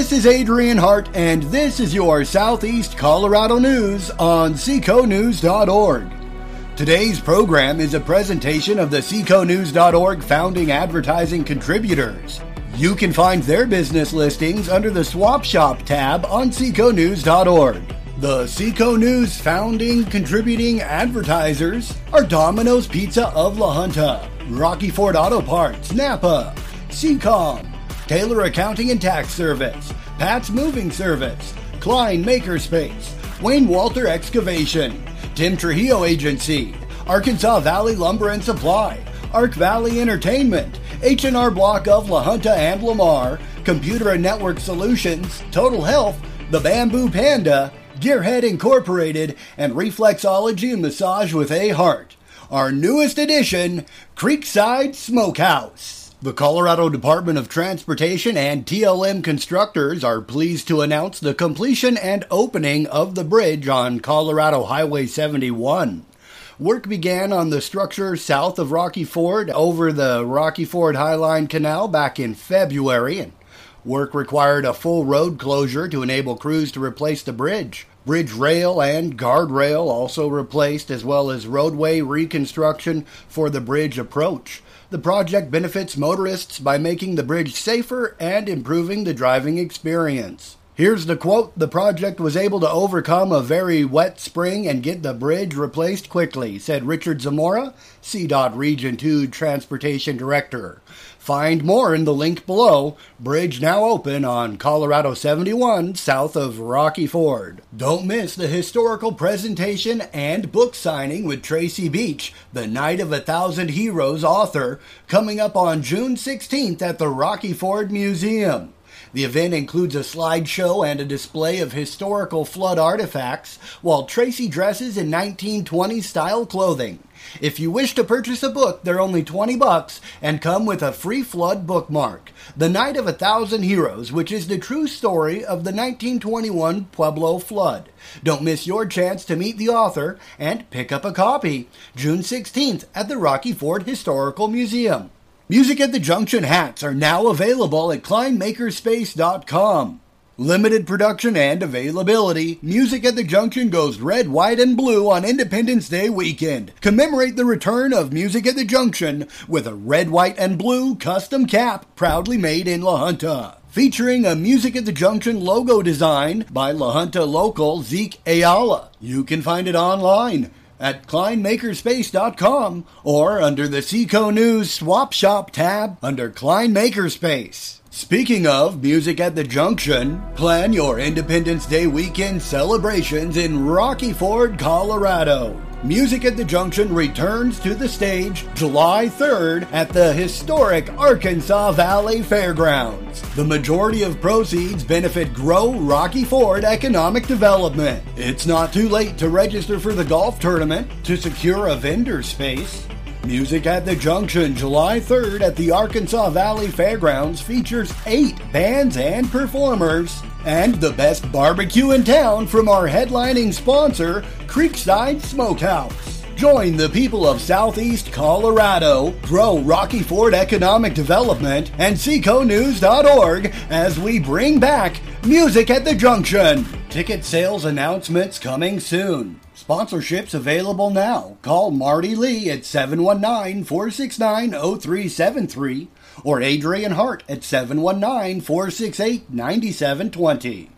This is Adrian Hart, and this is your Southeast Colorado news on seconews.org. Today's program is a presentation of the seconews.org founding advertising contributors. You can find their business listings under the Swap Shop tab on seconews.org. The Seco News founding contributing advertisers are Domino's Pizza of La Junta, Rocky Ford Auto Parts, Napa, Secom, Taylor Accounting and Tax Service, Pat's Moving Service, Klein Makerspace, Wayne Walter Excavation, Tim Trujillo Agency, Arkansas Valley Lumber and Supply, Ark Valley Entertainment, H&R Block of La Junta and Lamar, Computer and Network Solutions, Total Health, The Bamboo Panda, Gearhead Incorporated, and Reflexology and Massage with A Heart. Our newest addition, Creekside Smokehouse. The Colorado Department of Transportation and TLM Constructors are pleased to announce the completion and opening of the bridge on Colorado Highway 71. Work began on the structure south of Rocky Ford over the Rocky Ford Highline Canal back in February, and work required a full road closure to enable crews to replace the bridge. Bridge rail and guardrail also replaced, as well as roadway reconstruction for the bridge approach. The project benefits motorists by making the bridge safer and improving the driving experience. Here's the quote The project was able to overcome a very wet spring and get the bridge replaced quickly, said Richard Zamora, CDOT Region 2 Transportation Director. Find more in the link below. Bridge now open on Colorado 71 south of Rocky Ford. Don't miss the historical presentation and book signing with Tracy Beach, the Night of a Thousand Heroes author, coming up on June 16th at the Rocky Ford Museum. The event includes a slideshow and a display of historical flood artifacts, while Tracy dresses in 1920 style clothing. If you wish to purchase a book, they're only 20 bucks and come with a free flood bookmark. The Night of a Thousand Heroes, which is the true story of the 1921 Pueblo flood. Don't miss your chance to meet the author and pick up a copy. June 16th at the Rocky Ford Historical Museum. Music at the Junction hats are now available at kleinmakerspace.com. Limited production and availability. Music at the Junction goes red, white, and blue on Independence Day weekend. Commemorate the return of Music at the Junction with a red, white, and blue custom cap proudly made in La Junta. Featuring a Music at the Junction logo design by La Junta local Zeke Ayala. You can find it online at kleinmakerspace.com or under the Seco News Swap Shop tab under Klein Makerspace. Speaking of music at the Junction, plan your Independence Day weekend celebrations in Rocky Ford, Colorado. Music at the Junction returns to the stage July 3rd at the historic Arkansas Valley Fairgrounds. The majority of proceeds benefit Grow Rocky Ford Economic Development. It's not too late to register for the golf tournament to secure a vendor space. Music at the Junction, July 3rd at the Arkansas Valley Fairgrounds features eight bands and performers. And the best barbecue in town from our headlining sponsor, Creekside Smokehouse. Join the people of Southeast Colorado, grow Rocky Ford Economic Development, and SecoNews.org as we bring back Music at the Junction. Ticket sales announcements coming soon. Sponsorships available now. Call Marty Lee at 719 469 0373 or Adrian Hart at 719 468 9720.